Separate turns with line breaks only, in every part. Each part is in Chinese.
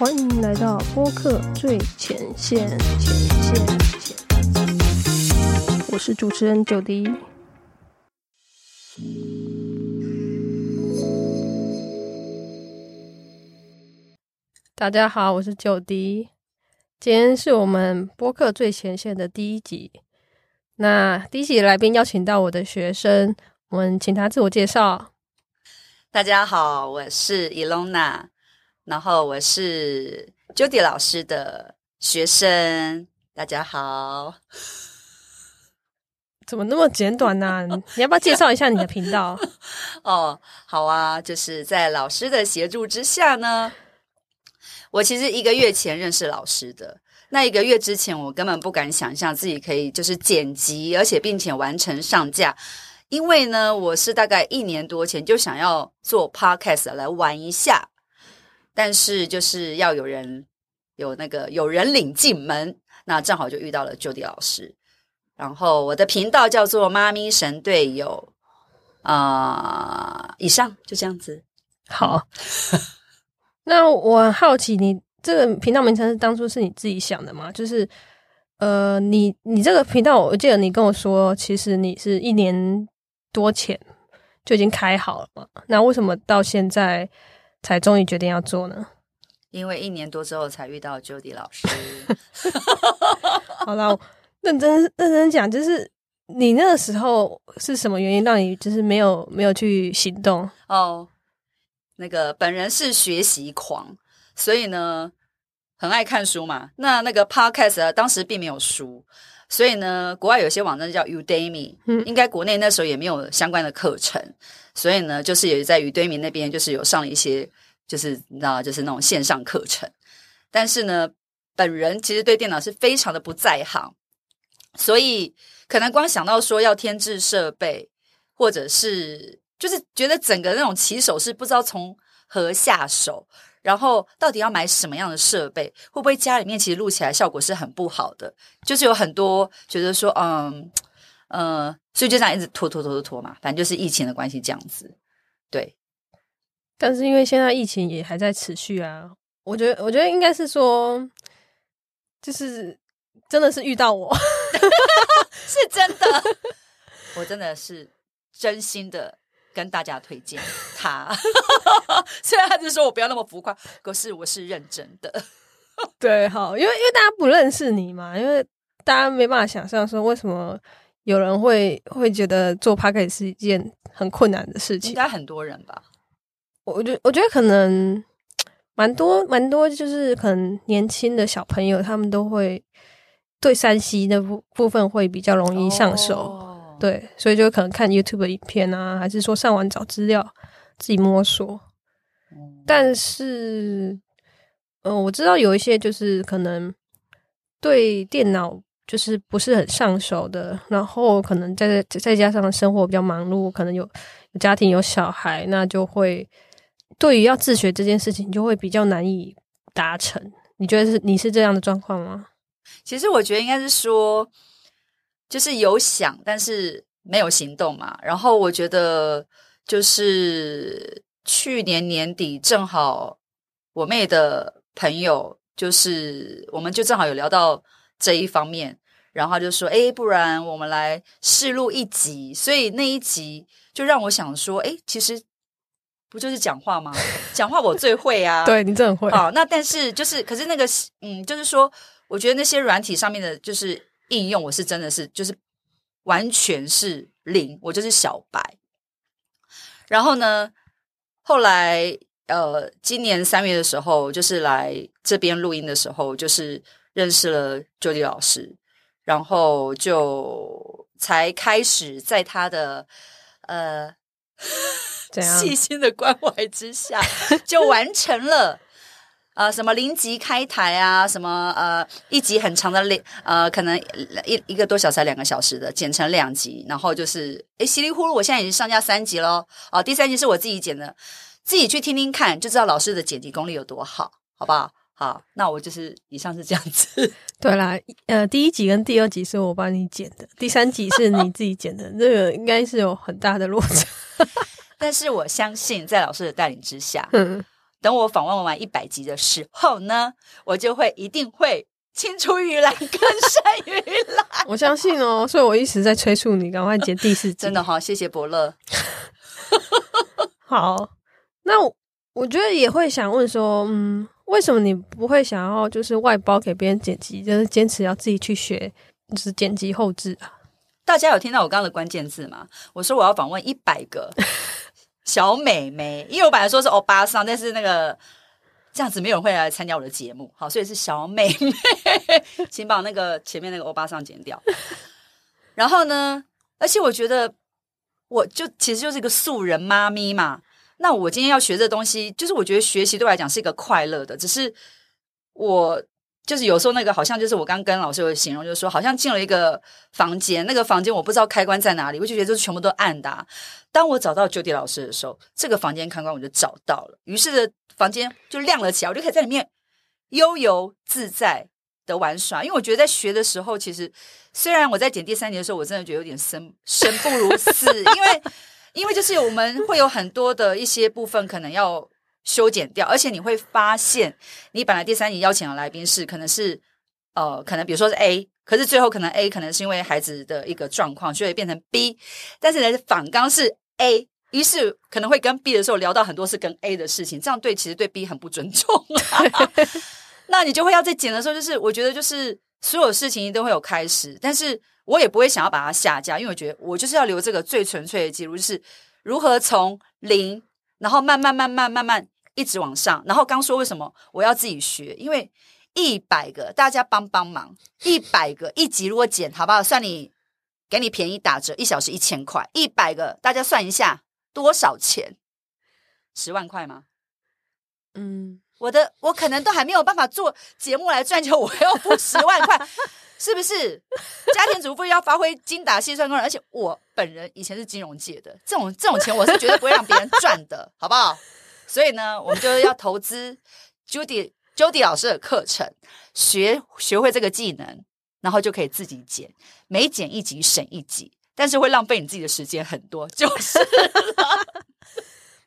欢迎来到播客最前线，前线，前。我是主持人九迪。大家好，我是九迪。今天是我们播客最前线的第一集。那第一集来宾邀请到我的学生，我们请他自我介绍。
大家好，我是 Elona，然后我是 Judy 老师的学生。大家好，
怎么那么简短呢？你要不要介绍一下你的频道？
哦，好啊，就是在老师的协助之下呢，我其实一个月前认识老师的。那一个月之前，我根本不敢想象自己可以就是剪辑，而且并且完成上架。因为呢，我是大概一年多前就想要做 podcast 来玩一下，但是就是要有人有那个有人领进门，那正好就遇到了 Jody 老师。然后我的频道叫做“妈咪神队友”，啊，以上就这样子。
好，那我很好奇你。这个频道名称是当初是你自己想的吗？就是，呃，你你这个频道，我记得你跟我说，其实你是一年多前就已经开好了嘛。那为什么到现在才终于决定要做呢？
因为一年多之后才遇到 Jody 老师。
好了，认真 认真讲，就是你那个时候是什么原因让你就是没有没有去行动？
哦，那个本人是学习狂。所以呢，很爱看书嘛。那那个 podcast 当时并没有书，所以呢，国外有些网站叫 Udemy，嗯，应该国内那时候也没有相关的课程，所以呢，就是也在 Udemy 那边就是有上了一些，就是你知道，就是那种线上课程。但是呢，本人其实对电脑是非常的不在行，所以可能光想到说要添置设备，或者是就是觉得整个那种起手是不知道从何下手。然后到底要买什么样的设备？会不会家里面其实录起来效果是很不好的？就是有很多觉得说，嗯，呃，所以就这样一直拖拖拖拖拖嘛。反正就是疫情的关系这样子。对，
但是因为现在疫情也还在持续啊，我觉得，我觉得应该是说，就是真的是遇到我，
是真的，我真的是真心的。跟大家推荐他，虽然他就说我不要那么浮夸，可是我是认真的。
对，好，因为因为大家不认识你嘛，因为大家没办法想象说为什么有人会会觉得做 p a c k e 是一件很困难的事情。应
该很多人吧？
我觉我觉得可能蛮多蛮多，就是可能年轻的小朋友他们都会对山西那部部分会比较容易上手。对，所以就可能看 YouTube 影片啊，还是说上网找资料，自己摸索。但是，嗯，我知道有一些就是可能对电脑就是不是很上手的，然后可能再再加上生活比较忙碌，可能有有家庭有小孩，那就会对于要自学这件事情就会比较难以达成。你觉得是你是这样的状况吗？
其实我觉得应该是说。就是有想，但是没有行动嘛。然后我觉得，就是去年年底正好我妹的朋友，就是我们就正好有聊到这一方面，然后就说：“哎，不然我们来试录一集。”所以那一集就让我想说：“哎，其实不就是讲话吗？讲话我最会啊！
对你真会。
好，那但是就是，可是那个嗯，就是说，我觉得那些软体上面的，就是。应用我是真的是就是完全是零，我就是小白。然后呢，后来呃，今年三月的时候，就是来这边录音的时候，就是认识了 Jody 老师，然后就才开始在他的呃细心的关怀之下，就完成了。呃，什么零级开台啊？什么呃，一集很长的两呃，可能一一个多小时、两个小时的，剪成两集，然后就是诶稀里糊涂，我现在已经上架三集喽。哦，第三集是我自己剪的，自己去听听看，就知道老师的剪辑功力有多好，好不好？好，那我就是以上是这样子。
对啦，呃，第一集跟第二集是我帮你剪的，第三集是你自己剪的，这个应该是有很大的落差。
但是我相信，在老师的带领之下。等我访问完一百集的时候呢，我就会一定会青出于蓝更胜于蓝。
我相信哦，所以我一直在催促你赶快剪第四集。
真的哈，谢谢伯乐。
好，那我我觉得也会想问说，嗯，为什么你不会想要就是外包给别人剪辑，就是坚持要自己去学，就是剪辑后置啊？
大家有听到我刚刚的关键字吗？我说我要访问一百个小美眉，因为我本来说是欧巴桑，但是那个这样子没有人会来参加我的节目，好，所以是小美眉，请把那个前面那个欧巴桑剪掉。然后呢，而且我觉得。我就其实就是一个素人妈咪嘛，那我今天要学这东西，就是我觉得学习对我来讲是一个快乐的，只是我就是有时候那个好像就是我刚跟老师有形容，就是说好像进了一个房间，那个房间我不知道开关在哪里，我就觉得就是全部都暗的。当我找到 Judy 老师的时候，这个房间开关我就找到了，于是房间就亮了起来，我就可以在里面悠游自在。的玩耍，因为我觉得在学的时候，其实虽然我在剪第三年的时候，我真的觉得有点生生不如死，因为因为就是我们会有很多的一些部分可能要修剪掉，而且你会发现，你本来第三集邀请的来宾是可能是呃，可能比如说是 A，可是最后可能 A 可能是因为孩子的一个状况，所以变成 B，但是呢反刚是 A，于是可能会跟 B 的时候聊到很多是跟 A 的事情，这样对其实对 B 很不尊重。那你就会要在剪的时候，就是我觉得就是所有事情都会有开始，但是我也不会想要把它下架，因为我觉得我就是要留这个最纯粹的记录，就是如何从零，然后慢慢慢慢慢慢一直往上。然后刚说为什么我要自己学，因为一百个大家帮帮忙，一百个一集如果剪好不好？算你给你便宜打折，一小时一千块，一百个大家算一下多少钱？十万块吗？嗯。我的我可能都还没有办法做节目来赚钱，我要付十万块，是不是？家庭主妇要发挥精打细算功能，而且我本人以前是金融界的，这种这种钱我是绝对不会让别人赚的，好不好？所以呢，我们就要投资 Judy Judy 老师的课程，学学会这个技能，然后就可以自己剪，每剪一集省一集，但是会浪费你自己的时间很多，就是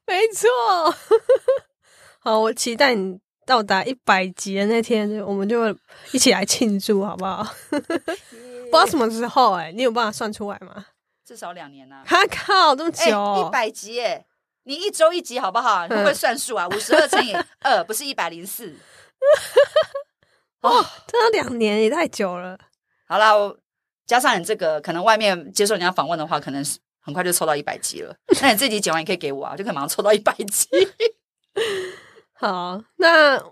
没错。好，我期待你到达一百集的那天，我们就一起来庆祝，好不好？不知道什么时候哎，你有办法算出来吗？
至少两年呢。
他靠，这么久！
一百集哎，你一周一集好不好？你 会不会算数啊？五十二乘以二 不是一百零四？
哦，这要两年也太久了。
好啦，我加上你这个，可能外面接受人家访问的话，可能是很快就抽到一百集了。那你自己剪完也可以给我啊，就可以马上抽到一百集。
好，那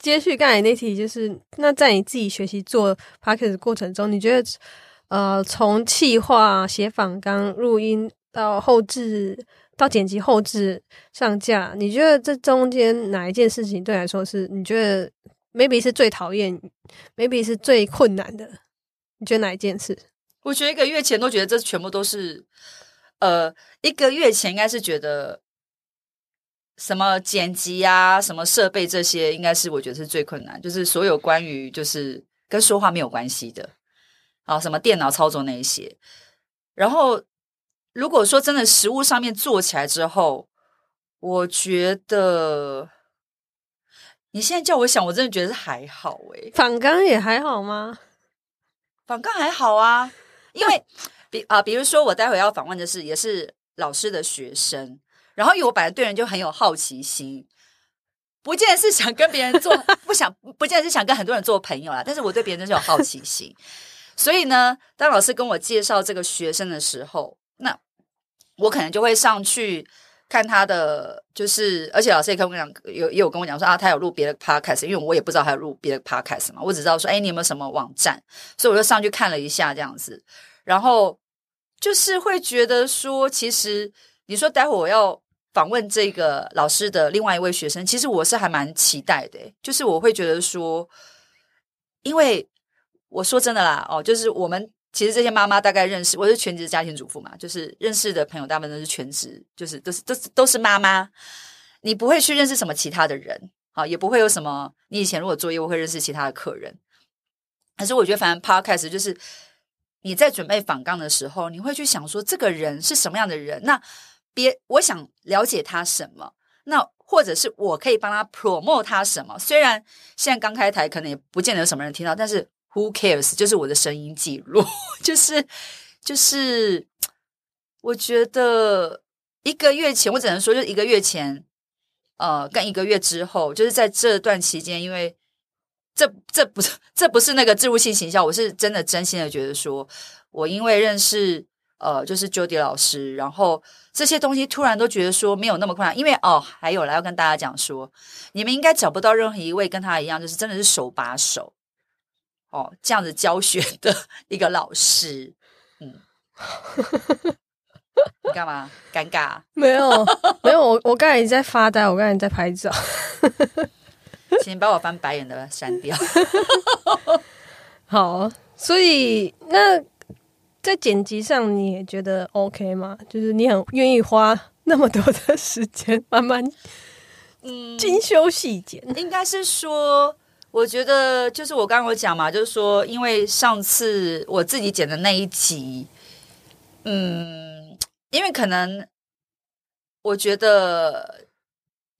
接续刚才那题，就是那在你自己学习做 p o c a s t 过程中，你觉得呃，从企划、写访纲、录音到后置、到剪辑、后置、上架，你觉得这中间哪一件事情对来说是你觉得 maybe 是最讨厌，maybe 是最困难的？你觉得哪一件事？
我觉得一个月前都觉得这全部都是，呃，一个月前应该是觉得。什么剪辑啊，什么设备这些，应该是我觉得是最困难。就是所有关于就是跟说话没有关系的，啊，什么电脑操作那一些。然后如果说真的实物上面做起来之后，我觉得你现在叫我想，我真的觉得是还好诶。
反刚也还好吗？
反刚还好啊，因为比啊，比如说我待会要访问的是也是老师的学生。然后，因为我本来对人就很有好奇心，不见得是想跟别人做，不想，不见得是想跟很多人做朋友啦。但是我对别人真是有好奇心，所以呢，当老师跟我介绍这个学生的时候，那我可能就会上去看他的，就是而且老师也跟我讲，有也有跟我讲说啊，他有录别的 podcast，因为我也不知道他有录别的 podcast 嘛，我只知道说，哎，你有没有什么网站？所以我就上去看了一下这样子，然后就是会觉得说，其实你说待会我要。访问这个老师的另外一位学生，其实我是还蛮期待的，就是我会觉得说，因为我说真的啦，哦，就是我们其实这些妈妈大概认识，我是全职家庭主妇嘛，就是认识的朋友大部分都是全职，就是都是都是都是妈妈，你不会去认识什么其他的人，好，也不会有什么，你以前如果做业务会认识其他的客人，可是我觉得反正 podcast 就是你在准备访纲的时候，你会去想说这个人是什么样的人，那。别，我想了解他什么，那或者是我可以帮他 promote 他什么？虽然现在刚开台，可能也不见得有什么人听到，但是 who cares？就是我的声音记录，就是就是，我觉得一个月前，我只能说，就一个月前，呃，跟一个月之后，就是在这段期间，因为这这不是这不是那个植入性行销，我是真的真心的觉得说，我因为认识。呃，就是 Jody 老师，然后这些东西突然都觉得说没有那么困难，因为哦，还有来要跟大家讲说，你们应该找不到任何一位跟他一样，就是真的是手把手哦这样子教学的一个老师。嗯，你干嘛？尴尬？
没有，没有，我我刚才在发呆，我刚才在拍照，
请把我翻白眼的删掉。
好，所以那。在剪辑上，你也觉得 OK 吗？就是你很愿意花那么多的时间，慢慢嗯精修细剪。
应该是说，我觉得就是我刚刚有讲嘛，就是说，因为上次我自己剪的那一集，嗯，因为可能我觉得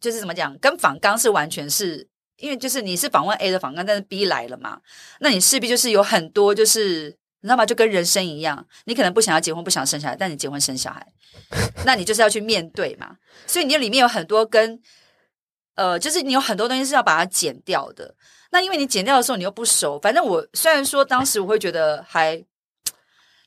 就是怎么讲，跟访刚是完全是因为就是你是访问 A 的访刚，但是 B 来了嘛，那你势必就是有很多就是。你知道吗？就跟人生一样，你可能不想要结婚，不想生小孩，但你结婚生小孩，那你就是要去面对嘛。所以你里面有很多跟，呃，就是你有很多东西是要把它剪掉的。那因为你剪掉的时候你又不熟，反正我虽然说当时我会觉得还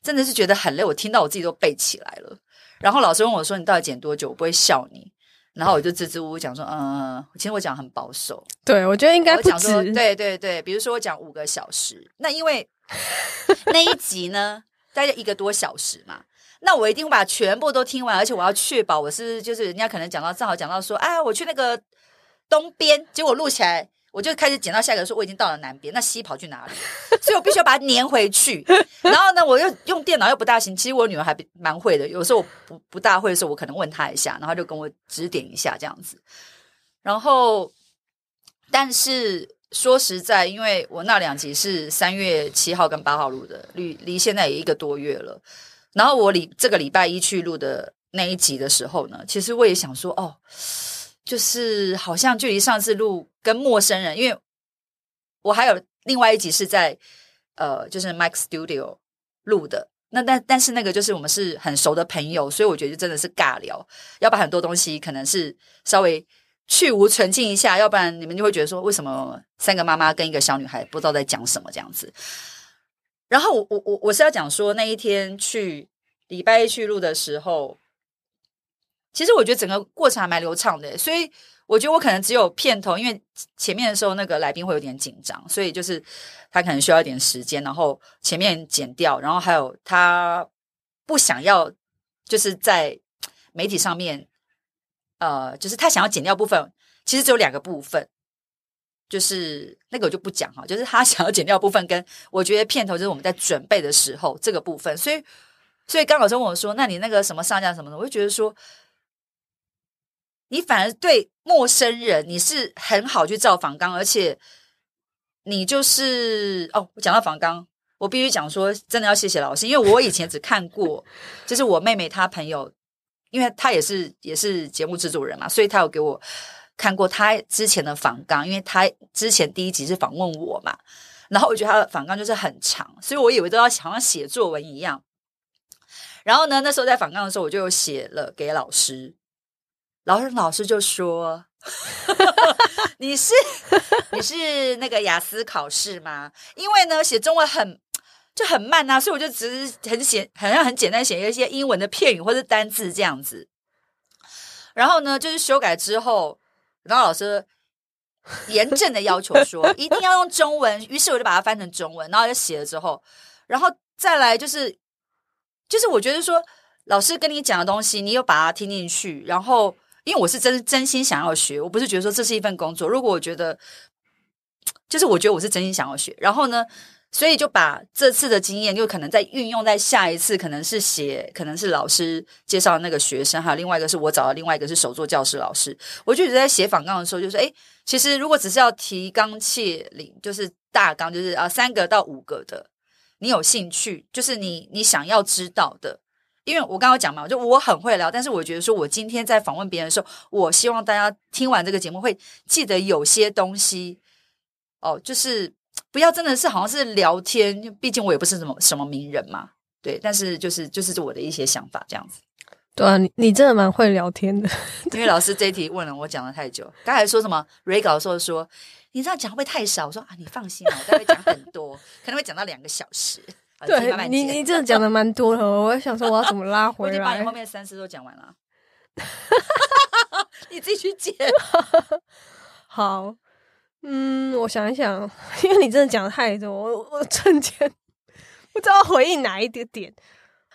真的是觉得很累，我听到我自己都背起来了。然后老师问我说：“你到底剪多久？”我不会笑你。然后我就支支吾吾讲说：“嗯，其实我讲很保守。”
对，我觉得应该不止。
对对对，比如说我讲五个小时，那因为。那一集呢，大概一个多小时嘛，那我一定会把全部都听完，而且我要确保我是就是人家可能讲到正好讲到说，哎，我去那个东边，结果录起来，我就开始剪到下一个说我已经到了南边，那西跑去哪里？所以我必须要把它粘回去。然后呢，我又用电脑又不大行，其实我女儿还蛮会的，有时候我不不大会的时候，我可能问她一下，然后就跟我指点一下这样子。然后，但是。说实在，因为我那两集是三月七号跟八号录的，离离现在也一个多月了。然后我礼这个礼拜一去录的那一集的时候呢，其实我也想说，哦，就是好像距离上次录跟陌生人，因为我还有另外一集是在呃，就是 Mike Studio 录的。那但但是那个就是我们是很熟的朋友，所以我觉得真的是尬聊，要把很多东西可能是稍微。去无纯净一下，要不然你们就会觉得说，为什么三个妈妈跟一个小女孩不知道在讲什么这样子？然后我我我我是要讲说，那一天去礼拜一去录的时候，其实我觉得整个过程还蛮流畅的，所以我觉得我可能只有片头，因为前面的时候那个来宾会有点紧张，所以就是他可能需要一点时间，然后前面剪掉，然后还有他不想要就是在媒体上面。呃，就是他想要剪掉部分，其实只有两个部分，就是那个我就不讲哈。就是他想要剪掉部分，跟我觉得片头就是我们在准备的时候这个部分，所以所以刚老师问我说：“那你那个什么上架什么的？”我就觉得说，你反而对陌生人你是很好去造访刚，而且你就是哦，我讲到访刚，我必须讲说，真的要谢谢老师，因为我以前只看过，就是我妹妹她朋友。因为她也是也是节目制作人嘛，所以她有给我看过她之前的访刚，因为她之前第一集是访问我嘛，然后我觉得她的访刚就是很长，所以我以为都要好像写作文一样。然后呢，那时候在访纲的时候，我就有写了给老师，老师老师就说：“ 你是你是那个雅思考试吗？因为呢，写中文很。”就很慢啊，所以我就只是很写，好像很简单写一些英文的片语或者单字这样子。然后呢，就是修改之后，然后老师严正的要求说一定要用中文，于是我就把它翻成中文，然后就写了之后，然后再来就是，就是我觉得说老师跟你讲的东西，你有把它听进去，然后因为我是真真心想要学，我不是觉得说这是一份工作。如果我觉得，就是我觉得我是真心想要学，然后呢。所以就把这次的经验，就可能再运用在下一次，可能是写，可能是老师介绍那个学生，还有另外一个是我找的另外一个是手作教师老师。我就觉得在写访纲的时候，就说：哎，其实如果只是要提纲挈领，就是大纲，就是啊三个到五个的，你有兴趣，就是你你想要知道的，因为我刚刚讲嘛，就我很会聊，但是我觉得说我今天在访问别人的时候，我希望大家听完这个节目会记得有些东西哦，就是不要真的是好像是聊天，毕竟我也不是什么什么名人嘛，对，但是就是就是我的一些想法这样子。
对啊，你你真的蛮会聊天的。
因为老师这一题问了我讲了太久，刚才说什么？蕊稿的时候说你这样讲会不会太少？我说啊，你放心啊，我待会讲很多，可能会讲到两个小时。
对你，你真的讲的蛮多的。我在想说，我要怎么拉回来
我已经把你后？面三次都讲完了，你自己去剪。
好，嗯，我想一想，因为你真的讲的太多，我我瞬间不知道回应哪一个点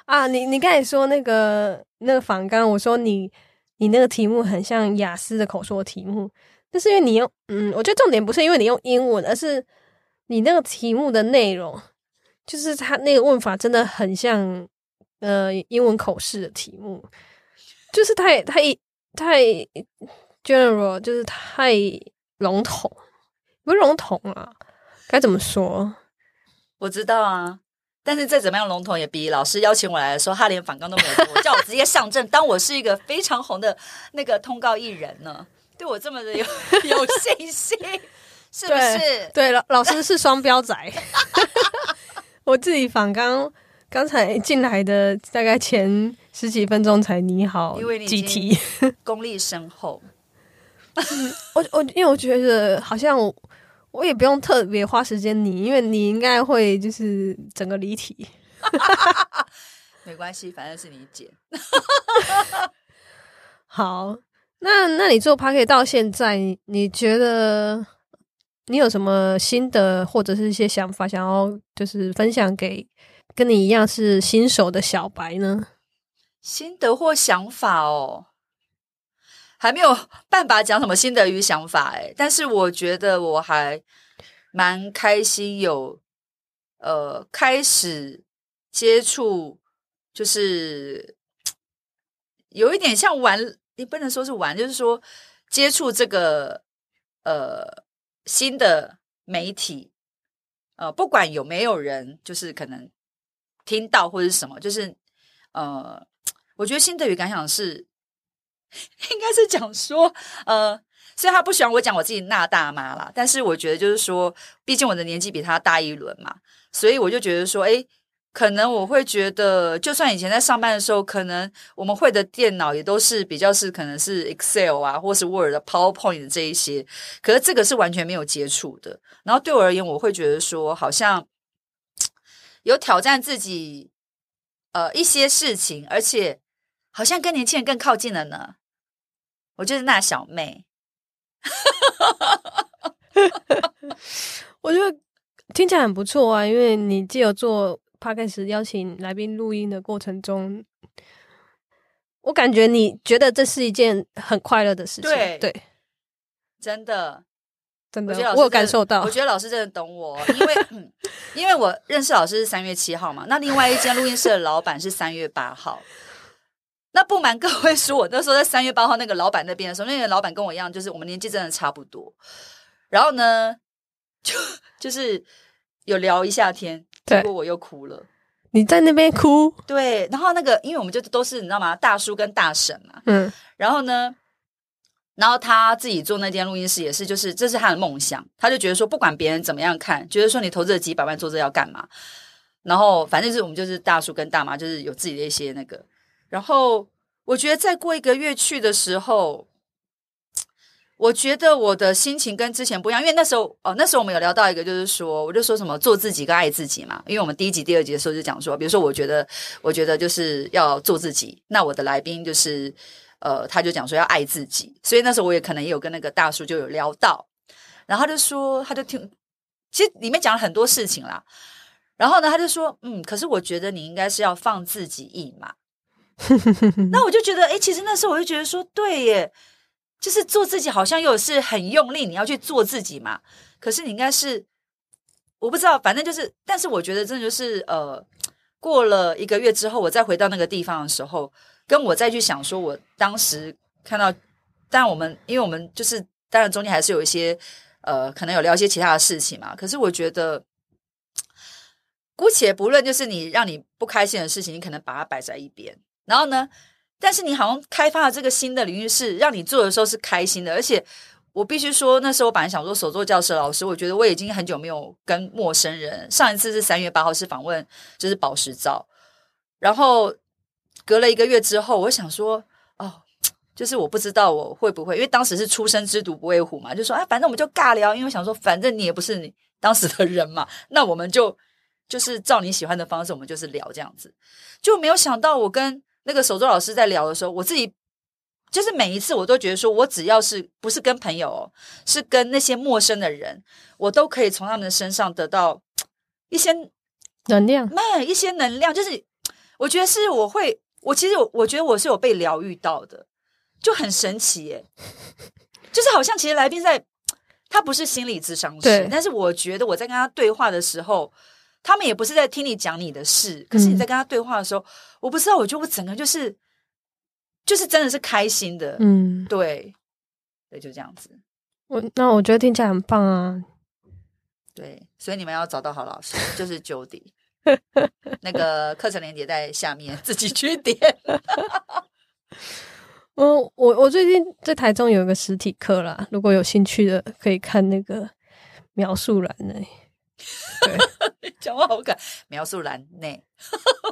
啊。你你刚才说那个那个访纲，我说你你那个题目很像雅思的口说题目，但是因为你用嗯，我觉得重点不是因为你用英文，而是你那个题目的内容，就是他那个问法真的很像呃英文口试的题目，就是太太太 general，就是太笼统，不是笼统啊，该怎么说？
我知道啊，但是再怎么样笼统，也比老师邀请我来的时候，他连反纲都没有叫我直接上阵，当我是一个非常红的那个通告艺人呢。对我这么的有 有信心，是不是？
对，老老师是双标仔。我自己反刚刚才进来的大概前十几分钟才拟好
因为你
题，
功力深厚，
我我因为我觉得好像我我也不用特别花时间拟，因为你应该会就是整个离题。
没关系，反正是你剪。
好，那那你做 p a r k e 到现在，你你觉得你有什么新的或者是一些想法，想要就是分享给跟你一样是新手的小白呢？
心得或想法哦，还没有办法讲什么心得与想法哎，但是我觉得我还蛮开心有呃开始接触，就是有一点像玩，你不能说是玩，就是说接触这个呃新的媒体，呃，不管有没有人，就是可能听到或者什么，就是呃。我觉得心得与感想是，应该是讲说，呃，虽然他不喜欢我讲我自己那大妈啦，但是我觉得就是说，毕竟我的年纪比他大一轮嘛，所以我就觉得说，诶，可能我会觉得，就算以前在上班的时候，可能我们会的电脑也都是比较是可能是 Excel 啊，或是 Word、PowerPoint 这一些，可是这个是完全没有接触的。然后对我而言，我会觉得说，好像有挑战自己，呃，一些事情，而且。好像跟年轻人更靠近了呢。我就是那小妹，
我觉得听起来很不错啊，因为你既有做 p o d c a s 邀请来宾录音的过程中，我感觉你觉得这是一件很快乐的事情，
对
对，
真的，
真的
我觉得老，师
我有感受到
我，觉得老师真的懂我，因为、嗯、因为我认识老师是三月七号嘛，那另外一间录音室的老板是三月八号。那不瞒各位说，我那时候在三月八号那个老板那边的时候，那个老板跟我一样，就是我们年纪真的差不多。然后呢，就就是有聊一下天，
对
结果我又哭了。
你在那边哭，
对，然后那个，因为我们就都是你知道吗？大叔跟大婶嘛。
嗯，
然后呢，然后他自己做那间录音室也是，就是这是他的梦想。他就觉得说，不管别人怎么样看，觉得说你投资了几百万做这要干嘛？然后反正就是我们就是大叔跟大妈，就是有自己的一些那个。然后我觉得再过一个月去的时候，我觉得我的心情跟之前不一样，因为那时候哦，那时候我们有聊到一个，就是说，我就说什么做自己跟爱自己嘛。因为我们第一集、第二集的时候就讲说，比如说，我觉得，我觉得就是要做自己。那我的来宾就是，呃，他就讲说要爱自己，所以那时候我也可能也有跟那个大叔就有聊到，然后他就说，他就听，其实里面讲了很多事情啦。然后呢，他就说，嗯，可是我觉得你应该是要放自己一马。那我就觉得，哎，其实那时候我就觉得说，对耶，就是做自己，好像又是很用力，你要去做自己嘛。可是你应该是，我不知道，反正就是，但是我觉得真的就是，呃，过了一个月之后，我再回到那个地方的时候，跟我再去想说，我当时看到，但我们，因为我们就是，当然中间还是有一些，呃，可能有聊一些其他的事情嘛。可是我觉得，姑且不论，就是你让你不开心的事情，你可能把它摆在一边。然后呢，但是你好像开发了这个新的领域，是让你做的时候是开心的。而且我必须说，那时候我本来想说手作教师老师，我觉得我已经很久没有跟陌生人。上一次是三月八号是访问，就是宝石照。然后隔了一个月之后，我想说，哦，就是我不知道我会不会，因为当时是初生之犊不畏虎嘛，就说啊，反正我们就尬聊，因为我想说，反正你也不是你当时的人嘛，那我们就。就是照你喜欢的方式，我们就是聊这样子，就没有想到我跟那个手作老师在聊的时候，我自己就是每一次我都觉得说，我只要是不是跟朋友，是跟那些陌生的人，我都可以从他们的身上得到一些
能量，
那一些能量，就是我觉得是我会，我其实我觉得我是有被疗愈到的，就很神奇耶，就是好像其实来宾在他不是心理智商师，但是我觉得我在跟他对话的时候。他们也不是在听你讲你的事，可是你在跟他对话的时候，我不知道，我觉得我整个就是，就是真的是开心的，嗯，对，对，就这样子。
我那我觉得听起来很棒啊，
对，所以你们要找到好老师，就是 Jody，那个课程链接在下面，自己去点。
我，我我最近在台中有一个实体课啦，如果有兴趣的可以看那个描述栏呢。
讲话好感，描述栏内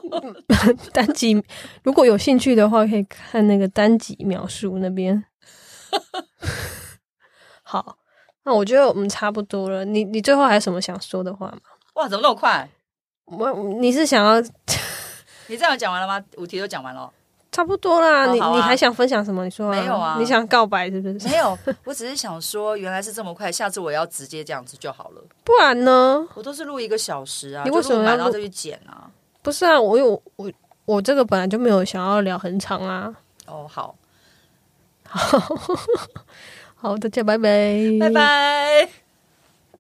单集，如果有兴趣的话，可以看那个单集描述那边。好，那我觉得我们差不多了。你你最后还有什么想说的话吗？
哇，怎么那么快？
我你是想要
你这样讲完了吗？五题都讲完了。
差不多啦，你你还想分享什么？你说
没有啊？
你想告白是不是？
没有，我只是想说，原来是这么快，下次我要直接这样子就好了。
不然呢？
我都是录一个小时啊，
你为什么要
然后再去剪啊？
不是啊，我有我我这个本来就没有想要聊很长啊。
哦，好，
好，好，大家拜拜，
拜拜。